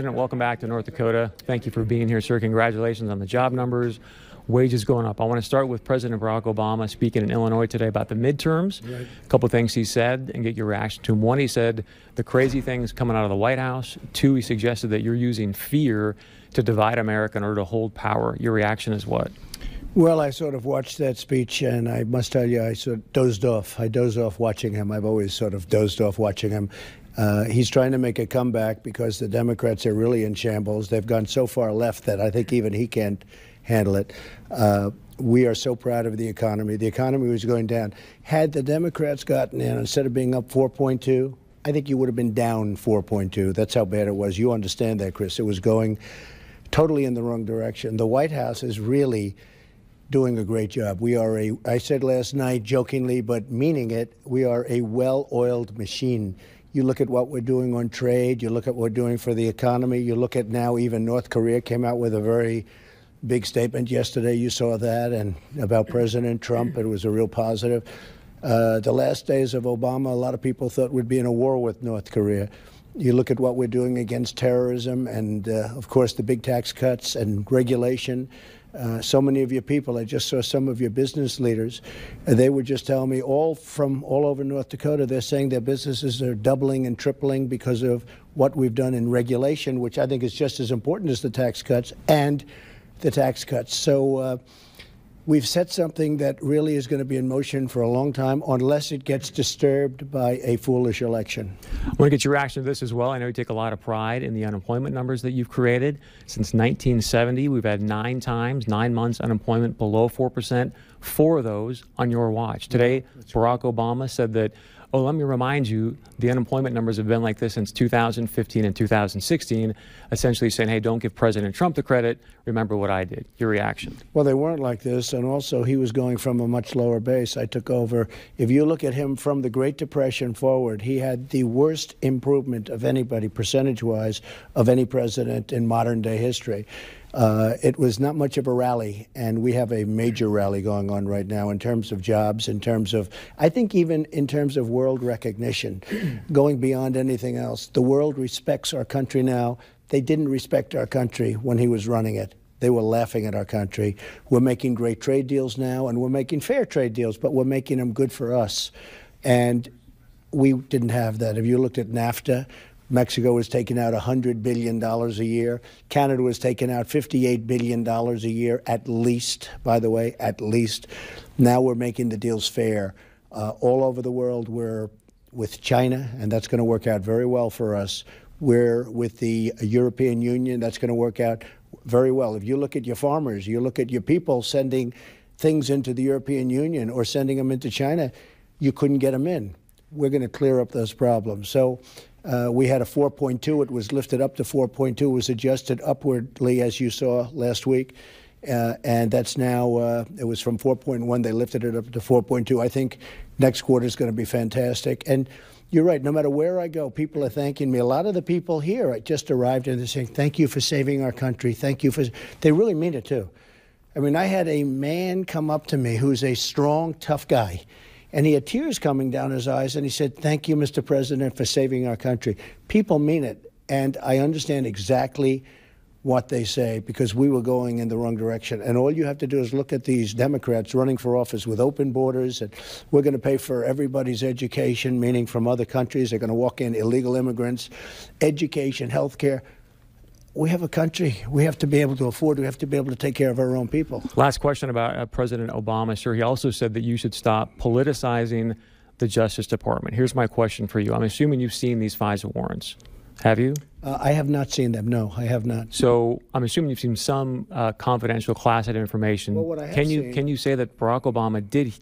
Welcome back to North Dakota. Thank you for being here, sir. Congratulations on the job numbers, wages going up. I want to start with President Barack Obama speaking in Illinois today about the midterms. Right. A couple of things he said and get your reaction to them. One, he said the crazy things coming out of the White House. Two, he suggested that you're using fear to divide America in order to hold power. Your reaction is what? Well, I sort of watched that speech, and I must tell you, I sort of dozed off. I dozed off watching him. I've always sort of dozed off watching him. Uh, he's trying to make a comeback because the Democrats are really in shambles. They've gone so far left that I think even he can't handle it. Uh, we are so proud of the economy. The economy was going down. Had the Democrats gotten in, instead of being up 4.2, I think you would have been down 4.2. That's how bad it was. You understand that, Chris. It was going totally in the wrong direction. The White House is really doing a great job. We are a, I said last night jokingly, but meaning it, we are a well oiled machine. You look at what we're doing on trade, you look at what we're doing for the economy, you look at now even North Korea came out with a very big statement yesterday. You saw that, and about President Trump, it was a real positive. Uh, the last days of Obama, a lot of people thought we'd be in a war with North Korea. You look at what we're doing against terrorism, and uh, of course, the big tax cuts and regulation. Uh, so many of your people, I just saw some of your business leaders, uh, they were just telling me all from all over North Dakota, they're saying their businesses are doubling and tripling because of what we've done in regulation, which I think is just as important as the tax cuts and the tax cuts. So, uh, we've set something that really is going to be in motion for a long time unless it gets disturbed by a foolish election. I want to get your reaction to this as well. I know you take a lot of pride in the unemployment numbers that you've created. Since 1970, we've had nine times, nine months unemployment below 4%, four of those on your watch. Today, Barack Obama said that Oh, let me remind you, the unemployment numbers have been like this since 2015 and 2016, essentially saying, hey, don't give President Trump the credit. Remember what I did. Your reaction? Well, they weren't like this. And also, he was going from a much lower base. I took over. If you look at him from the Great Depression forward, he had the worst improvement of anybody, percentage wise, of any president in modern day history. Uh, it was not much of a rally, and we have a major rally going on right now in terms of jobs, in terms of, I think, even in terms of world recognition, going beyond anything else. The world respects our country now. They didn't respect our country when he was running it. They were laughing at our country. We're making great trade deals now, and we're making fair trade deals, but we're making them good for us. And we didn't have that. If you looked at NAFTA, Mexico was taking out $100 billion a year. Canada was taking out $58 billion a year, at least, by the way, at least. Now we're making the deals fair. Uh, all over the world, we're with China, and that's going to work out very well for us. We're with the European Union, that's going to work out very well. If you look at your farmers, you look at your people sending things into the European Union or sending them into China, you couldn't get them in. We're going to clear up those problems. So uh, we had a 4.2. It was lifted up to 4.2. It was adjusted upwardly, as you saw last week. Uh, and that's now, uh, it was from 4.1. They lifted it up to 4.2. I think next quarter is going to be fantastic. And you're right. No matter where I go, people are thanking me. A lot of the people here I just arrived and they're saying, thank you for saving our country. Thank you for. They really mean it, too. I mean, I had a man come up to me who's a strong, tough guy. And he had tears coming down his eyes, and he said, Thank you, Mr. President, for saving our country. People mean it, and I understand exactly what they say because we were going in the wrong direction. And all you have to do is look at these Democrats running for office with open borders, and we're going to pay for everybody's education, meaning from other countries. They're going to walk in illegal immigrants, education, health care we have a country. We have to be able to afford. We have to be able to take care of our own people. Last question about uh, President Obama, sir. He also said that you should stop politicizing the Justice Department. Here's my question for you. I'm assuming you've seen these FISA warrants. Have you? Uh, I have not seen them. No, I have not. So I'm assuming you've seen some uh, confidential, classified information. Well, what I have can you seen... can you say that Barack Obama did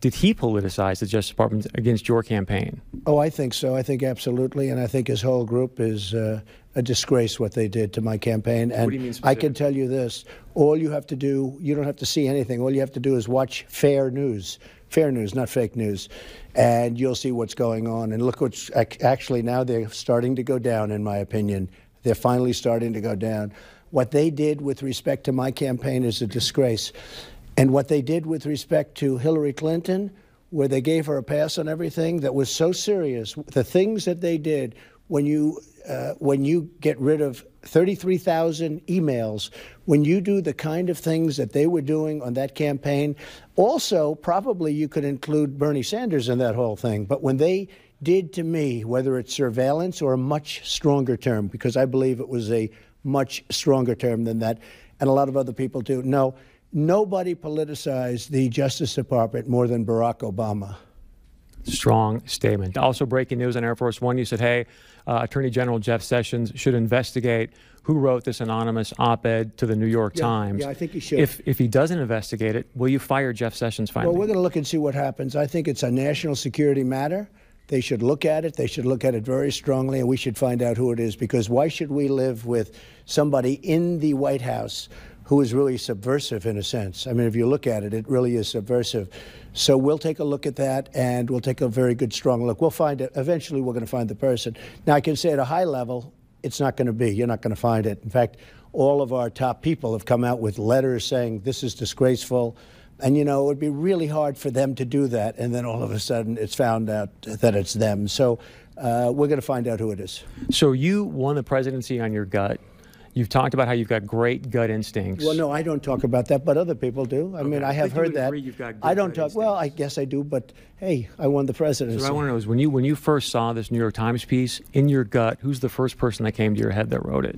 did he politicize the Justice Department against your campaign? Oh, I think so. I think absolutely, and I think his whole group is uh, a disgrace what they did to my campaign. And I can tell you this: all you have to do, you don't have to see anything. All you have to do is watch fair news, fair news, not fake news, and you'll see what's going on. And look what's actually now they're starting to go down, in my opinion. They're finally starting to go down. What they did with respect to my campaign is a disgrace. And what they did with respect to Hillary Clinton, where they gave her a pass on everything that was so serious, the things that they did when you uh, when you get rid of 33,000 emails. When you do the kind of things that they were doing on that campaign, also, probably you could include Bernie Sanders in that whole thing. But when they did to me, whether it's surveillance or a much stronger term, because I believe it was a much stronger term than that, and a lot of other people do. No, nobody politicized the Justice Department more than Barack Obama. Strong statement. Also, breaking news on Air Force One, you said, hey, uh, Attorney General Jeff Sessions should investigate who wrote this anonymous op ed to the New York Yeah, Times. yeah, I think he should. If, if he doesn't investigate it, will you fire Jeff Sessions finally? Well, we're going to look and see what happens. I think it's a national security matter. They should look at it. They should look at it very strongly, and we should find out who it is. Because why should we live with somebody in the White House who is really subversive in a sense? I mean, if you look at it, it really is subversive. So we'll take a look at that, and we'll take a very good, strong look. We'll find it. Eventually, we're going to find the person. Now, I can say at a high level, it's not going to be. You're not going to find it. In fact, all of our top people have come out with letters saying this is disgraceful. And you know, it would be really hard for them to do that, and then all of a sudden it's found out that it's them. So uh, we're going to find out who it is. so you won the presidency on your gut. You've talked about how you've got great gut instincts. Well, no, I don't talk about that, but other people do. I mean, I have heard that. I don't talk. Well, I guess I do, but hey, I won the presidency. What I want to know is when you when you first saw this New York Times piece in your gut, who's the first person that came to your head that wrote it?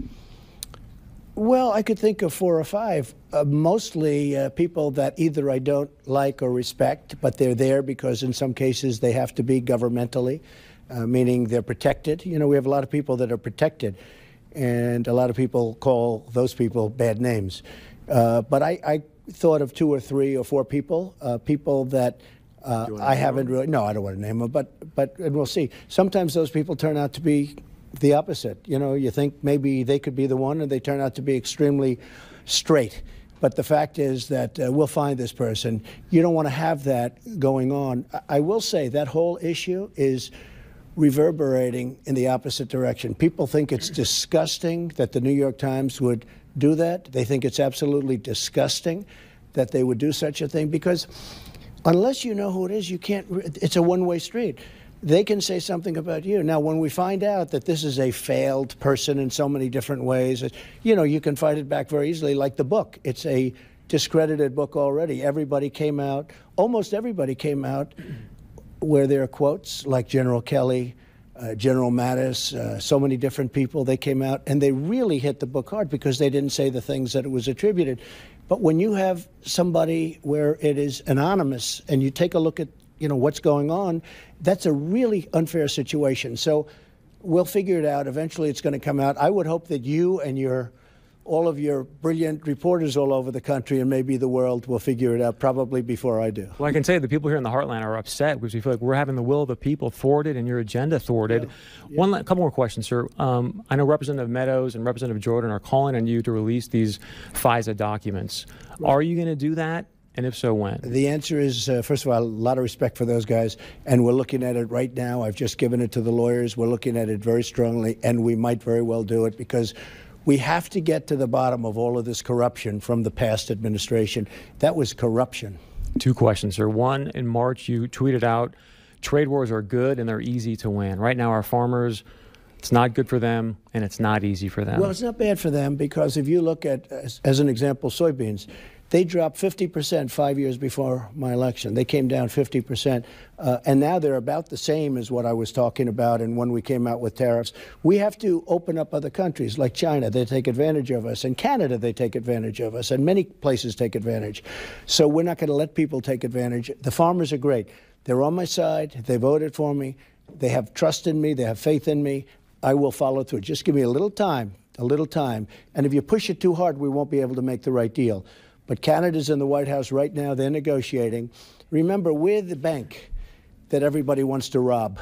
Well, I could think of four or five, uh, mostly uh, people that either I don't like or respect, but they're there because in some cases they have to be governmentally, uh, meaning they're protected. You know, we have a lot of people that are protected, and a lot of people call those people bad names. Uh, but I, I thought of two or three or four people, uh, people that. Uh, I haven't really. No, I don't want to name them, but but and we'll see. Sometimes those people turn out to be the opposite. You know, you think maybe they could be the one, and they turn out to be extremely straight. But the fact is that uh, we'll find this person. You don't want to have that going on. I, I will say that whole issue is reverberating in the opposite direction. People think it's disgusting that the New York Times would do that. They think it's absolutely disgusting that they would do such a thing because unless you know who it is, you can't. It's a one-way street. They can say something about you. Now, when we find out that this is a failed person in so many different ways, you know, you can fight it back very easily, like the book. It's a discredited book already. Everybody came out, almost everybody came out where there are quotes like General Kelly, uh, General Mattis, uh, so many different people. They came out and they really hit the book hard because they didn't say the things that it was attributed. But when you have somebody where it is anonymous and you take a look at you know what's going on, that's a really unfair situation. So we'll figure it out. Eventually, it's going to come out. I would hope that you and your all of your brilliant reporters all over the country and maybe the world will figure it out probably before I do. Well, I can say the people here in the Heartland are upset because we feel like we're having the will of the people thwarted and your agenda thwarted. One la- couple more questions, sir. Um, I know Representative Meadows and Representative Jordan are calling on you to release these FISA documents. Are you going to do that? And if so, when? The answer is, uh, first of all, a lot of respect for those guys, and we're looking at it right now. I've just given it to the lawyers. We're looking at it very strongly, and we might very well do it because we have to get to the bottom of all of this corruption from the past administration. That was corruption. Two questions, sir. One, in March, you tweeted out trade wars are good and they're easy to win. Right now, our farmers, it's not good for them and it's not easy for them. Well, it's not bad for them because if you look at, as, as an example, soybeans, they dropped 50% five years before my election. They came down 50%. Uh, and now they're about the same as what I was talking about and when we came out with tariffs. We have to open up other countries like China. They take advantage of us. And Canada, they take advantage of us. And many places take advantage. So we're not going to let people take advantage. The farmers are great. They're on my side. They voted for me. They have trust in me. They have faith in me. I will follow through. Just give me a little time, a little time. And if you push it too hard, we won't be able to make the right deal. But Canada's in the White House right now. They're negotiating. Remember, we're the bank that everybody wants to rob.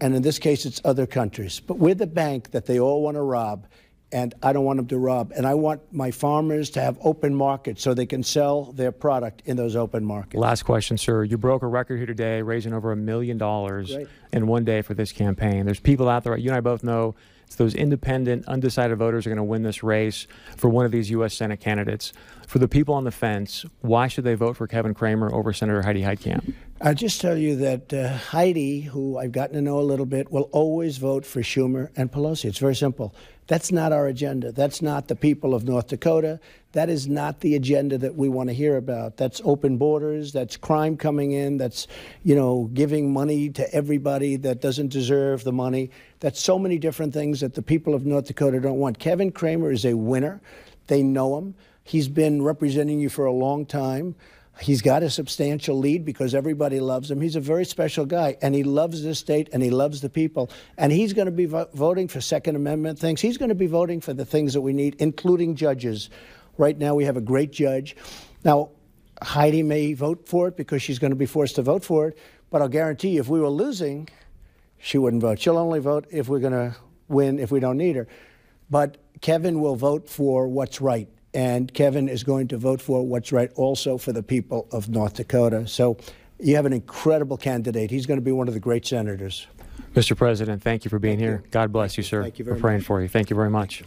And in this case, it's other countries. But we're the bank that they all want to rob. And I don't want them to rob. And I want my farmers to have open markets so they can sell their product in those open markets. Last question, sir. You broke a record here today, raising over a million dollars in one day for this campaign. There's people out there, you and I both know, those independent, undecided voters are going to win this race for one of these U.S. Senate candidates. For the people on the fence, why should they vote for Kevin Cramer over Senator Heidi Heitkamp? I'll just tell you that uh, Heidi, who I've gotten to know a little bit, will always vote for Schumer and Pelosi. It's very simple. That's not our agenda. That's not the people of North Dakota. That is not the agenda that we want to hear about. That's open borders. That's crime coming in. That's, you know, giving money to everybody that doesn't deserve the money. That's so many different things that the people of North Dakota don't want. Kevin Cramer is a winner. They know him. He's been representing you for a long time. He's got a substantial lead because everybody loves him. He's a very special guy, and he loves this state and he loves the people. And he's going to be vo- voting for Second Amendment things. He's going to be voting for the things that we need, including judges. Right now, we have a great judge. Now, Heidi may vote for it because she's going to be forced to vote for it, but I'll guarantee you, if we were losing, she wouldn't vote. She'll only vote if we're going to win if we don't need her. But Kevin will vote for what's right. And Kevin is going to vote for what's right also for the people of North Dakota. So you have an incredible candidate. He's going to be one of the great senators. Mr. President, thank you for being here. God bless you, sir. Thank you We're praying much. for you. Thank you very much.